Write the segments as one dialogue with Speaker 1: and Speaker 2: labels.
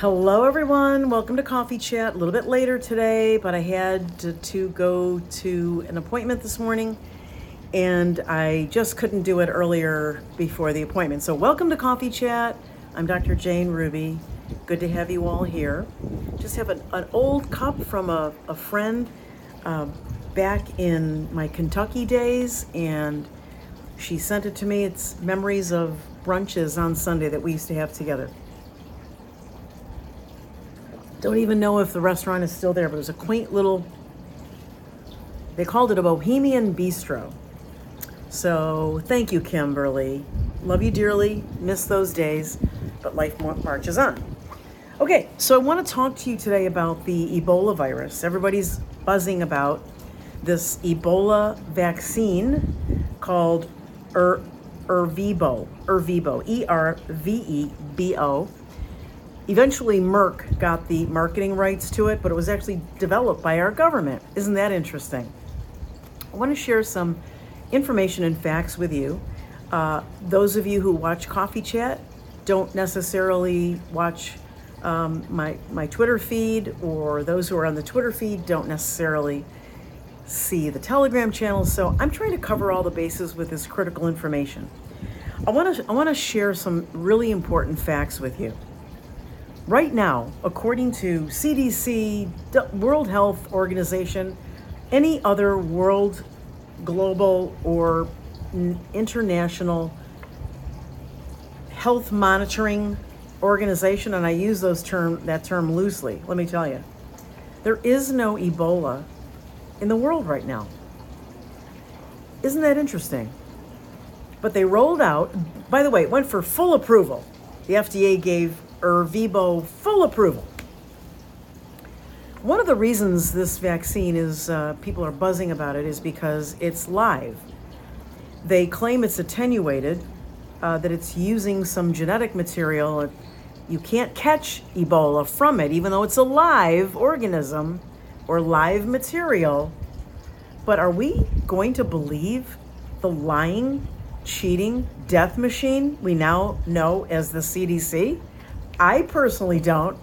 Speaker 1: Hello, everyone. Welcome to Coffee Chat. A little bit later today, but I had to, to go to an appointment this morning and I just couldn't do it earlier before the appointment. So, welcome to Coffee Chat. I'm Dr. Jane Ruby. Good to have you all here. Just have an, an old cup from a, a friend uh, back in my Kentucky days, and she sent it to me. It's memories of brunches on Sunday that we used to have together. Don't even know if the restaurant is still there, but it was a quaint little, they called it a Bohemian Bistro. So thank you, Kimberly. Love you dearly. Miss those days, but life marches on. Okay, so I want to talk to you today about the Ebola virus. Everybody's buzzing about this Ebola vaccine called er, Ervebo, Ervebo, E R V E B O. Eventually, Merck got the marketing rights to it, but it was actually developed by our government. Isn't that interesting? I want to share some information and facts with you. Uh, those of you who watch Coffee Chat don't necessarily watch um, my, my Twitter feed, or those who are on the Twitter feed don't necessarily see the Telegram channel. So I'm trying to cover all the bases with this critical information. I want to I want to share some really important facts with you. Right now, according to CDC, World Health Organization, any other world, global, or international health monitoring organization, and I use those term that term loosely. Let me tell you, there is no Ebola in the world right now. Isn't that interesting? But they rolled out. By the way, it went for full approval. The FDA gave Ervebo full approval. One of the reasons this vaccine is, uh, people are buzzing about it, is because it's live. They claim it's attenuated, uh, that it's using some genetic material. You can't catch Ebola from it, even though it's a live organism or live material. But are we going to believe the lying, cheating death machine we now know as the CDC? I personally don't.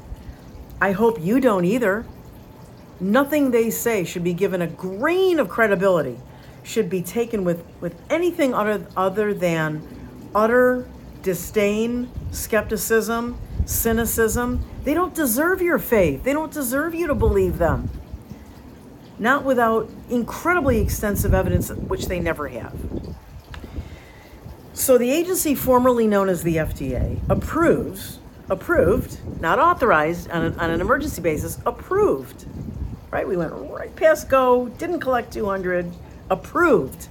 Speaker 1: I hope you don't either. Nothing they say should be given a grain of credibility, should be taken with, with anything other, other than utter disdain, skepticism, cynicism. They don't deserve your faith. They don't deserve you to believe them. Not without incredibly extensive evidence, which they never have. So, the agency formerly known as the FDA approves approved, not authorized on an, on an emergency basis, approved. Right? We went right past go, didn't collect 200, approved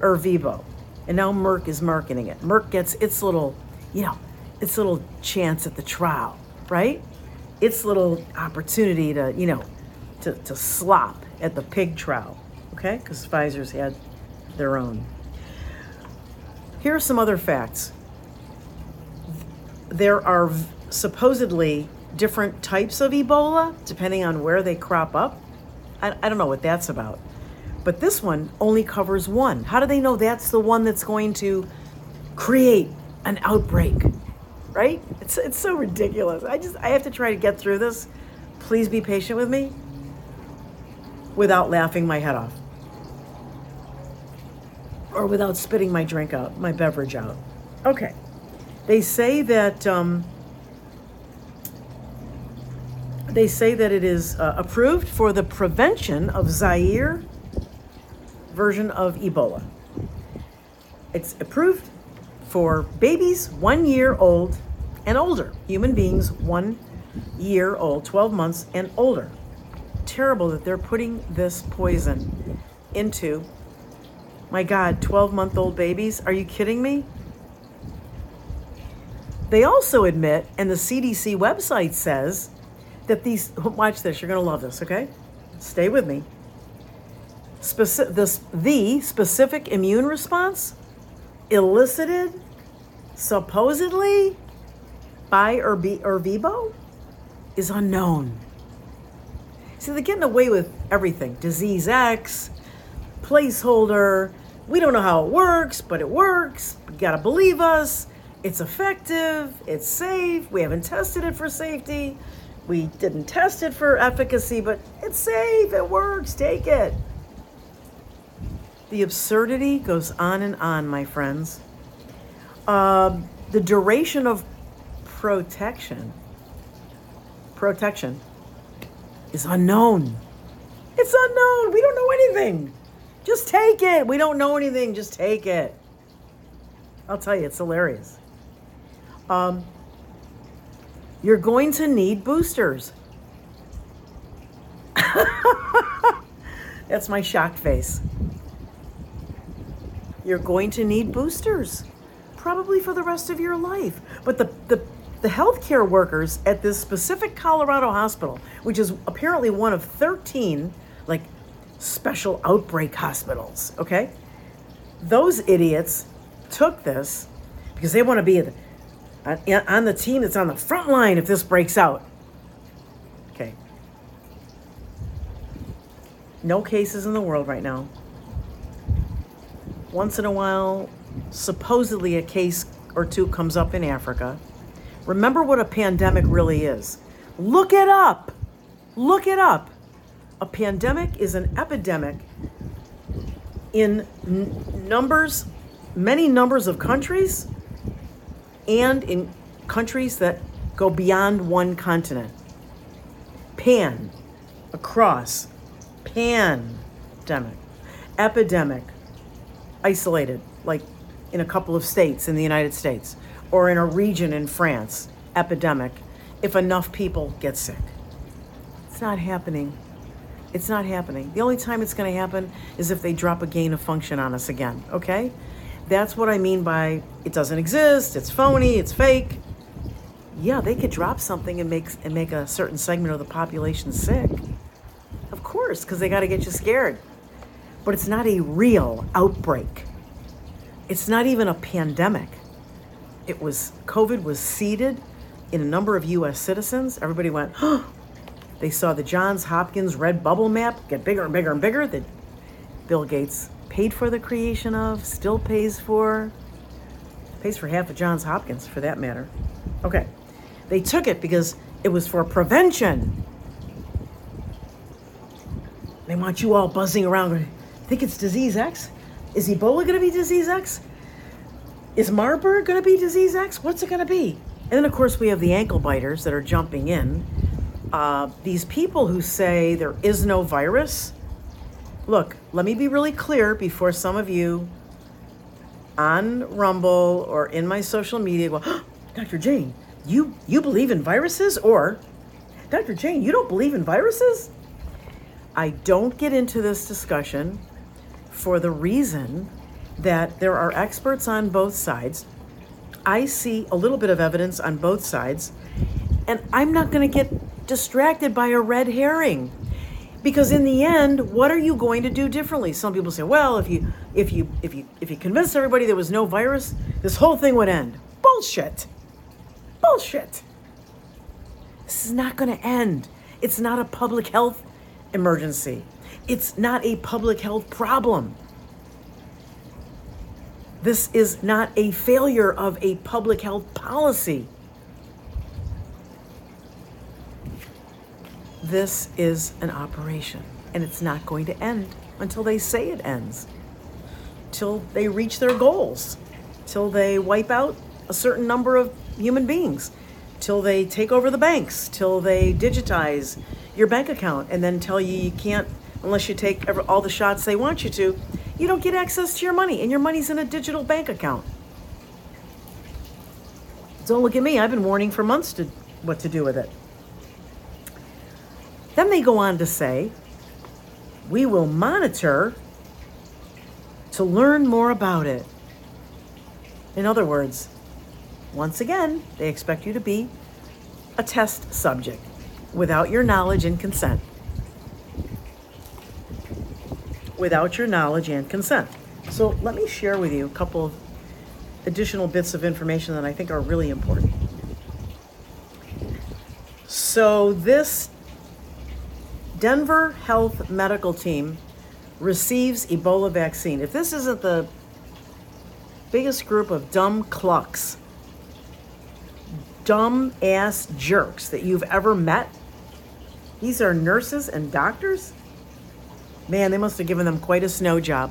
Speaker 1: Ervebo. And now Merck is marketing it. Merck gets its little, you know, its little chance at the trial, right? Its little opportunity to, you know, to, to slop at the pig trial, okay? Because Pfizer's had their own. Here are some other facts there are supposedly different types of Ebola depending on where they crop up. I, I don't know what that's about. But this one only covers one. How do they know that's the one that's going to create an outbreak? Right? It's, it's so ridiculous. I just I have to try to get through this. Please be patient with me without laughing my head off. Or without spitting my drink out, my beverage out. Okay. They say that um, they say that it is uh, approved for the prevention of Zaire version of Ebola. It's approved for babies one year old and older, human beings one year old, 12 months and older. Terrible that they're putting this poison into, my God, 12 month old babies. Are you kidding me? They also admit, and the CDC website says, that these, watch this, you're going to love this, okay? Stay with me. Speci- this, the specific immune response elicited supposedly by Ervebo is unknown. See, they're getting away with everything disease X, placeholder. We don't know how it works, but it works. You gotta believe us It's effective, it's safe, we haven't tested it for safety, we didn't test it for efficacy, but it's safe, it works, take it. The absurdity goes on and on, my friends. Uh, the duration of protection protection is unknown. It's unknown. We don't know anything. Just take it. We don't know anything. Just take it. I'll tell you, it's hilarious. Um, you're going to need boosters. That's my shock face. You're going to need boosters, probably for the rest of your life. But the, the the healthcare workers at this specific Colorado hospital, which is apparently one of 13 like special outbreak hospitals, okay? Those idiots took this because they want to be Uh, on the team that's on the front line if this breaks out. Okay. No cases in the world right now. Once in a while, supposedly a case or two comes up in Africa. Remember what a pandemic really is. Look it up. Look it up. A pandemic is an epidemic in n- numbers, many numbers of countries, and in countries that go beyond one continent. Pan, across, pan, pandemic, epidemic, isolated, like in a couple of states in the United States or in a region in France, epidemic, if enough people get sick. It's not happening. It's not happening. The only time it's going to happen is if they drop a gain of function on us again, okay? That's what I mean by it doesn't exist, it's phony, it's fake. Yeah, they could drop something and make and make a certain segment of the population sick. Of course, because they got to get you scared. But it's not a real outbreak. It's not even a pandemic it was COVID was seeded in a number of U.S. citizens. Everybody went. They saw the Johns Hopkins red bubble map get bigger and bigger and bigger that Bill Gates paid for the creation of, still pays for, pays for half of Johns Hopkins for that matter. Okay. They took it because it was for prevention. They want you all buzzing around. Think it's disease X? Is Ebola going to be disease X? Is Marburg going to be disease X? What's it going to be? And then, of course, we have the ankle biters that are jumping in. Uh, these people who say there is no virus. Look, let me be really clear before some of you on Rumble or in my social media go, oh, Dr. Jane, you, you believe in viruses? Or, Dr. Jane, you don't believe in viruses? I don't get into this discussion for the reason that there are experts on both sides. I see a little bit of evidence on both sides, and I'm not going to get distracted by a red herring. Because in the end, what are you going to do differently? Some people say, well, if you if you if you if you convinced everybody there was no virus, this whole thing would end. Bullshit. Bullshit. This is not going to end. It's not a public health emergency. It's not a public health problem. This is not a failure of a public health policy. This is an operation, and it's not going to end until they say it ends, till they reach their goals, till they wipe out a certain number of human beings, till they take over the banks, till they digitize your bank account and then tell you you can't unless you take all the shots they want you to you don't get access to your money, and your money's in a digital bank account. Don't look at me. I've been warning for months to what to do with it. Then they go on to say, we will monitor to learn more about it. In other words, once again, they expect you to be a test subject without your knowledge and consent without your knowledge and consent. So let me share with you a couple of additional bits of information that I think are really important. So this Denver Health Medical Team receives Ebola vaccine. If this isn't the biggest group of dumb clucks dumb ass jerks that you've ever met? These are nurses and doctors? Man, they must have given them quite a snow job.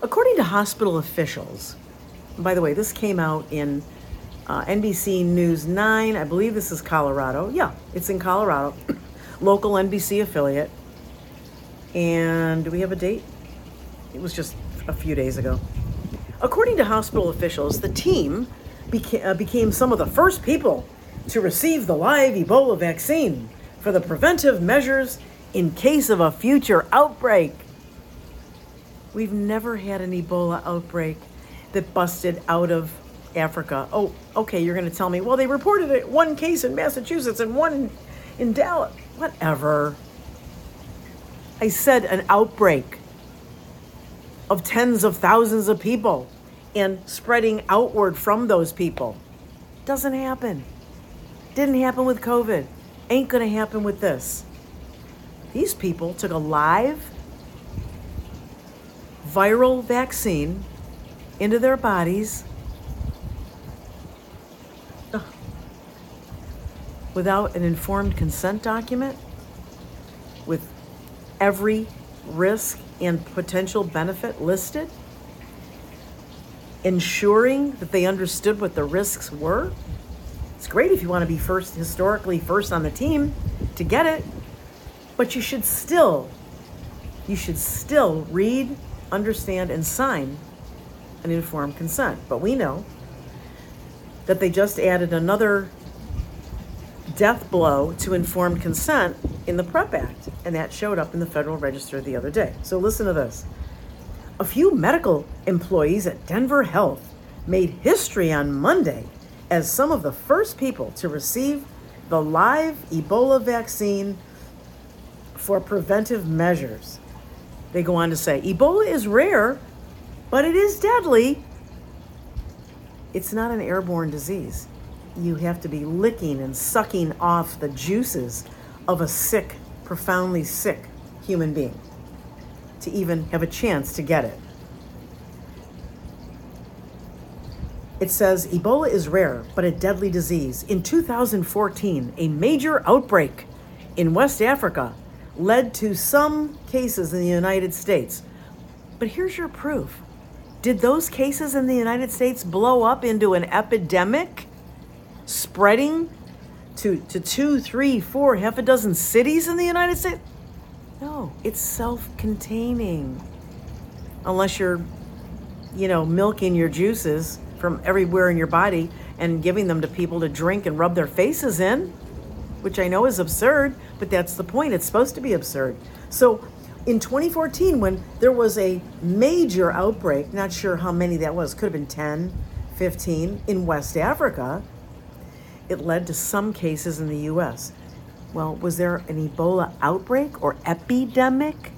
Speaker 1: According to hospital officials, by the way, this came out in uh, NBC News 9. I believe this is Colorado. Yeah, it's in Colorado, local NBC affiliate. And do we have a date? It was just a few days ago. According to hospital officials, the team beca- uh, became some of the first people to receive the live Ebola vaccine for the preventive measures in case of a future outbreak. We've never had an Ebola outbreak that busted out of Africa. Oh, okay, you're going to tell me, well, they reported it one case in Massachusetts and one in, in Dallas. Whatever. I said an outbreak of tens of thousands of people and spreading outward from those people. Doesn't happen. Didn't happen with COVID. Ain't going to happen with this. These people took a live viral vaccine into their bodies without an informed consent document with every risk and potential benefit listed, ensuring that they understood what the risks were. It's great if you want to be first, historically first on the team to get it, but you should still, you should still read, understand, and sign an informed consent. But we know that they just added another death blow to informed consent in the PREP Act, and that showed up in the Federal Register the other day. So listen to this. A few medical employees at Denver Health made history on Monday as some of the first people to receive the live Ebola vaccine for preventive measures. They go on to say Ebola is rare, but it is deadly. It's not an airborne disease. You have to be licking and sucking off the juices of a sick, profoundly sick human being to even have a chance to get it. It says Ebola is rare, but a deadly disease. In 2014, a major outbreak in West Africa led to some cases in the United States. But here's your proof. Did those cases in the United States blow up into an epidemic, spreading to, to two, three, four, half a dozen cities in the United States? No, it's self containing. Unless you're, you know, milking your juices from everywhere in your body and giving them to people to drink and rub their faces in, which I know is absurd, but that's the point. It's supposed to be absurd. So in 2014, when there was a major outbreak, not sure how many that was, could have been 10, 15, in West Africa, it led to some cases in the US. Well, was there an Ebola outbreak or epidemic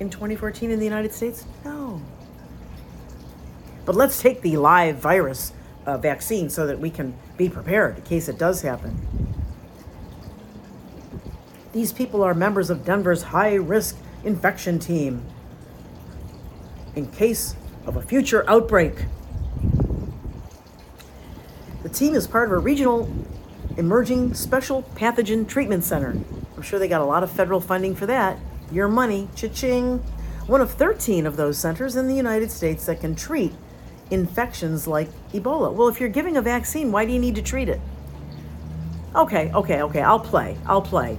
Speaker 1: in 2014 in the United States? No. But let's take the live virus uh, vaccine so that we can be prepared in case it does happen. These people are members of Denver's high risk infection team in case of a future outbreak. The team is part of a regional emerging special pathogen treatment center. I'm sure they got a lot of federal funding for that. Your money, cha-ching. One of 13 of those centers in the United States that can treat infections like Ebola. Well, if you're giving a vaccine, why do you need to treat it? Okay, okay, okay, I'll play. I'll play.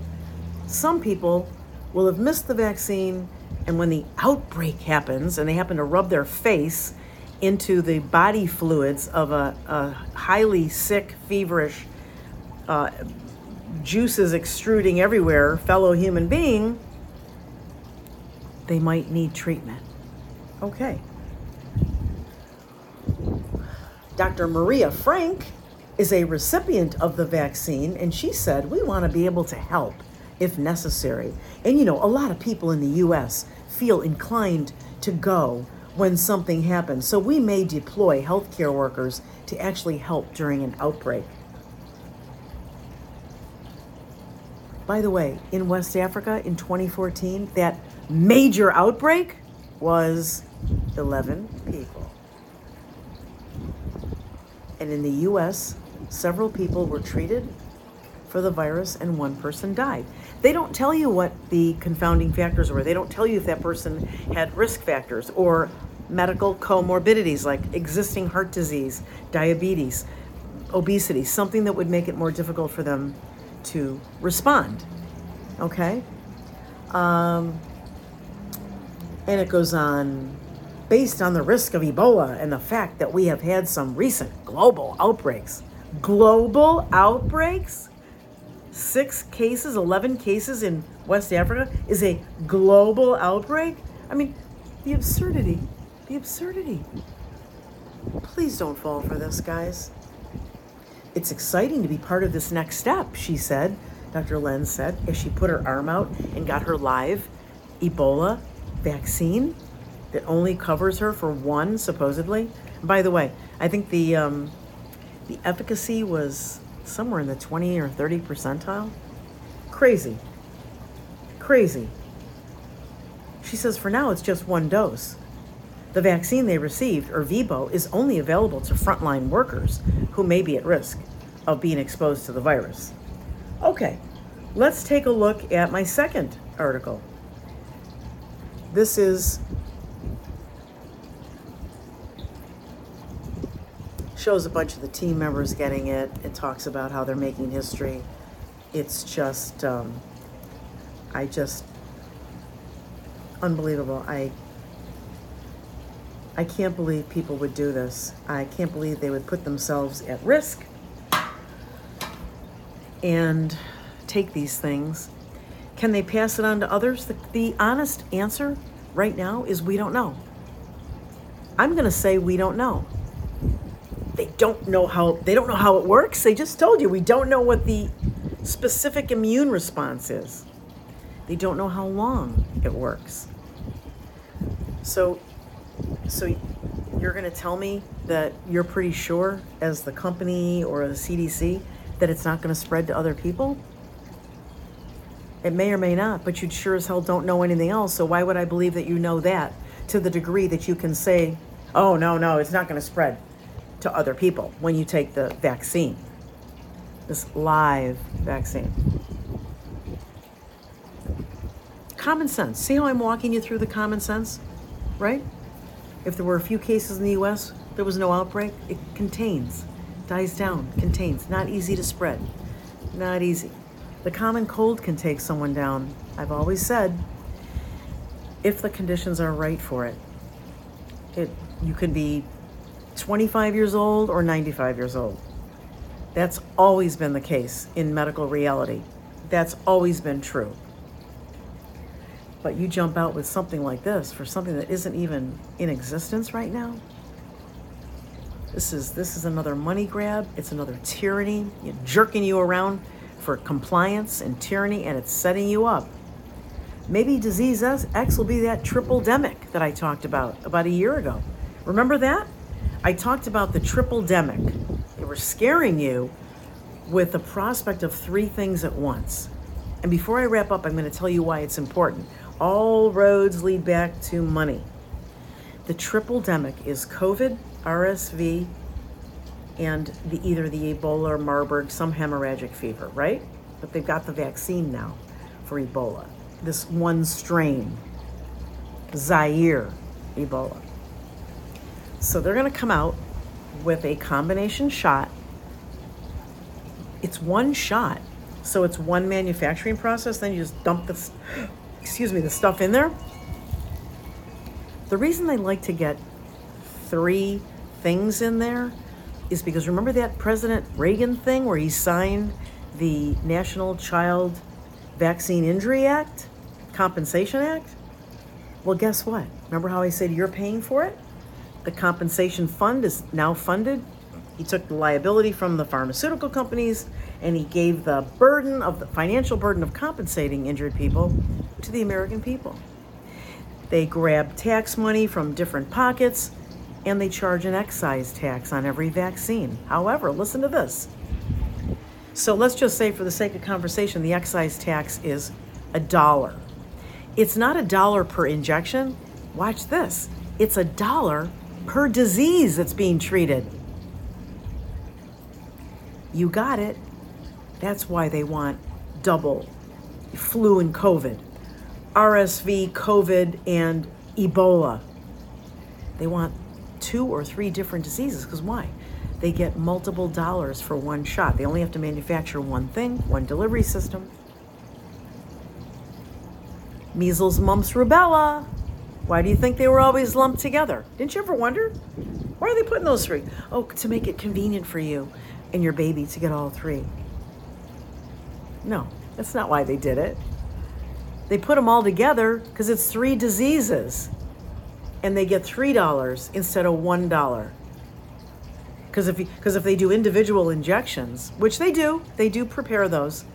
Speaker 1: Some people will have missed the vaccine, and when the outbreak happens and they happen to rub their face into the body fluids of a, a highly sick, feverish, uh, juices extruding everywhere fellow human being, they might need treatment. Okay. Dr. Maria Frank is a recipient of the vaccine, and she said, We want to be able to help if necessary. And you know, a lot of people in the U.S. feel inclined to go when something happens, so we may deploy healthcare workers to actually help during an outbreak. By the way, in West Africa in 2014, that major outbreak was 11 people. And in the US, several people were treated for the virus and one person died. They don't tell you what the confounding factors were. They don't tell you if that person had risk factors or medical comorbidities like existing heart disease, diabetes, obesity, something that would make it more difficult for them to respond. Okay? Um, and it goes on based on the risk of Ebola and the fact that we have had some recent global outbreaks. Global outbreaks? Six cases, 11 cases in West Africa is a global outbreak? I mean, the absurdity, the absurdity. Please don't fall for this, guys. It's exciting to be part of this next step, she said, Dr. Len said, as she put her arm out and got her live Ebola vaccine that only covers her for one, supposedly. By the way, I think the um, the efficacy was somewhere in the 20 or 30 percentile. Crazy. Crazy. She says for now it's just one dose. The vaccine they received, Ervebo, is only available to frontline workers who may be at risk of being exposed to the virus. Okay, let's take a look at my second article. This is shows a bunch of the team members getting it. It talks about how they're making history. It's just, um, I just, unbelievable. I, I can't believe people would do this. I can't believe they would put themselves at risk and take these things. Can they pass it on to others? The, the honest answer right now is we don't know. I'm going to say we don't know they don't know how they don't know how it works. They just told you we don't know what the specific immune response is. They don't know how long it works. So so you're going to tell me that you're pretty sure as the company or the CDC that it's not going to spread to other people? It may or may not, but you sure as hell don't know anything else. So why would I believe that you know that to the degree that you can say, "Oh, no, no, it's not going to spread." To other people when you take the vaccine, this live vaccine. Common sense. See how I'm walking you through the common sense, right? If there were a few cases in the US, there was no outbreak, it contains, dies down, contains, not easy to spread. Not easy. The common cold can take someone down. I've always said, if the conditions are right for it, it you can be 25 years old or 95 years old. That's always been the case in medical reality. That's always been true. But you jump out with something like this for something that isn't even in existence right now. This is this is another money grab. It's another tyranny. You're jerking you around for compliance and tyranny, and it's setting you up. Maybe disease X will be that triple demic that I talked about about a year ago. Remember that? I talked about the triple demic. They were scaring you with the prospect of three things at once. And before I wrap up, I'm going to tell you why it's important. All roads lead back to money. The triple demic is COVID, RSV, and the, either the Ebola or Marburg, some hemorrhagic fever, right? But they've got the vaccine now for Ebola. This one strain, Zaire Ebola. So they're going to come out with a combination shot. It's one shot. So it's one manufacturing process. Then you just dump the, excuse me, the stuff in there. The reason they like to get three things in there is because remember that President Reagan thing where he signed the National Child Vaccine Injury Act, Compensation Act? Well, guess what? Remember how I said you're paying for it? The compensation fund is now funded. He took the liability from the pharmaceutical companies and he gave the burden of the financial burden of compensating injured people to the American people. They grab tax money from different pockets and they charge an excise tax on every vaccine. However, listen to this. So let's just say, for the sake of conversation, the excise tax is a dollar. It's not a dollar per injection. Watch this. It's a dollar per disease that's being treated. You got it. That's why they want double flu and COVID, RSV, COVID, and Ebola. They want two or three different diseases because why? They get multiple dollars for one shot. They only have to manufacture one thing, one delivery system. Measles, mumps, rubella. Why do you think they were always lumped together? Didn't you ever wonder? Why are they putting those three? Oh, to make it convenient for you and your baby to get all three. No, that's not why they did it. They put them all together because it's three diseases and they get $3 instead of $1. Because if, if they do individual injections, which they do, they do prepare those.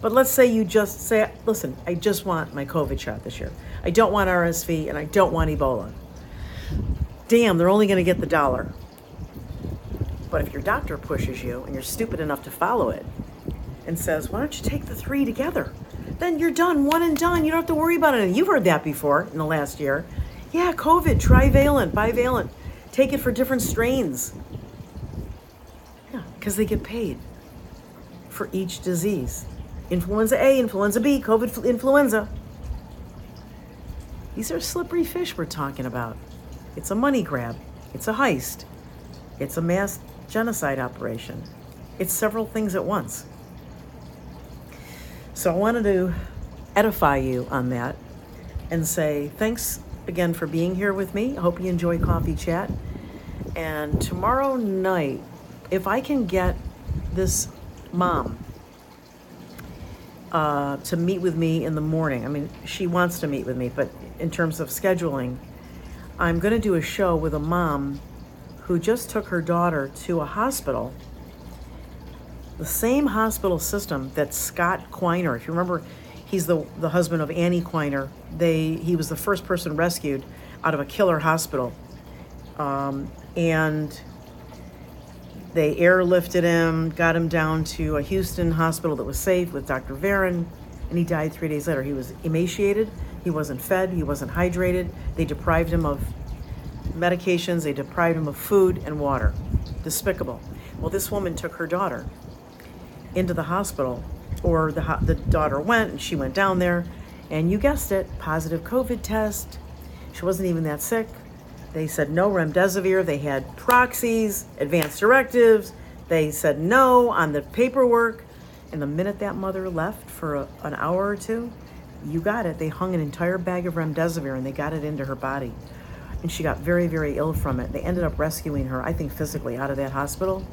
Speaker 1: But let's say you just say, listen, I just want my COVID shot this year. I don't want RSV and I don't want Ebola. Damn, they're only going to get the dollar. But if your doctor pushes you and you're stupid enough to follow it and says, why don't you take the three together? Then you're done, one and done. You don't have to worry about it. You've heard that before in the last year. Yeah, COVID, trivalent, bivalent. Take it for different strains. Yeah, because they get paid for each disease. Influenza A, influenza B, COVID influenza. These are slippery fish we're talking about. It's a money grab. It's a heist. It's a mass genocide operation. It's several things at once. So I wanted to edify you on that and say thanks again for being here with me. I hope you enjoy Coffee Chat. And tomorrow night, if I can get this mom uh, to meet with me in the morning, I mean, she wants to meet with me, but in terms of scheduling, I'm going to do a show with a mom who just took her daughter to a hospital, the same hospital system that Scott Quiner, if you remember, he's the, the husband of Annie Quiner. They, he was the first person rescued out of a killer hospital. Um, and they airlifted him, got him down to a Houston hospital that was safe with Dr. Varon, and he died three days later. He was emaciated, he wasn't fed, he wasn't hydrated. They deprived him of medications, they deprived him of food and water. Despicable. Well, this woman took her daughter into the hospital, or the, ho- the daughter went and she went down there, and you guessed it positive COVID test. She wasn't even that sick. They said no remdesivir. They had proxies, advanced directives. They said no on the paperwork. And the minute that mother left for a, an hour or two, you got it. They hung an entire bag of remdesivir and they got it into her body. And she got very, very ill from it. They ended up rescuing her, I think, physically out of that hospital.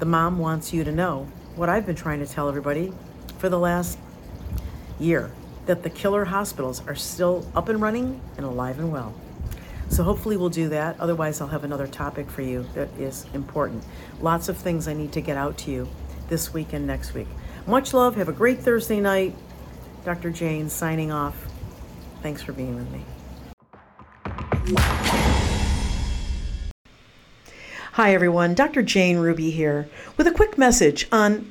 Speaker 1: The mom wants you to know what I've been trying to tell everybody for the last year that the killer hospitals are still up and running and alive and well. So hopefully we'll do that. Otherwise, I'll have another topic for you that is important. Lots of things I need to get out to you this week and next week. Much love. Have a great Thursday night. Dr. Jane signing off. Thanks for being with me. Hi, everyone. Dr. Jane Ruby here with a quick message on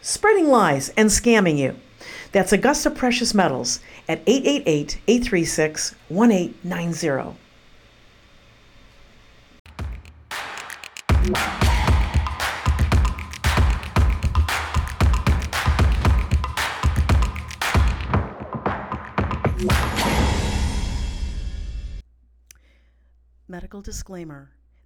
Speaker 1: spreading lies and scamming you. That's Augusta Precious Metals at 888 836 1890. Medical disclaimer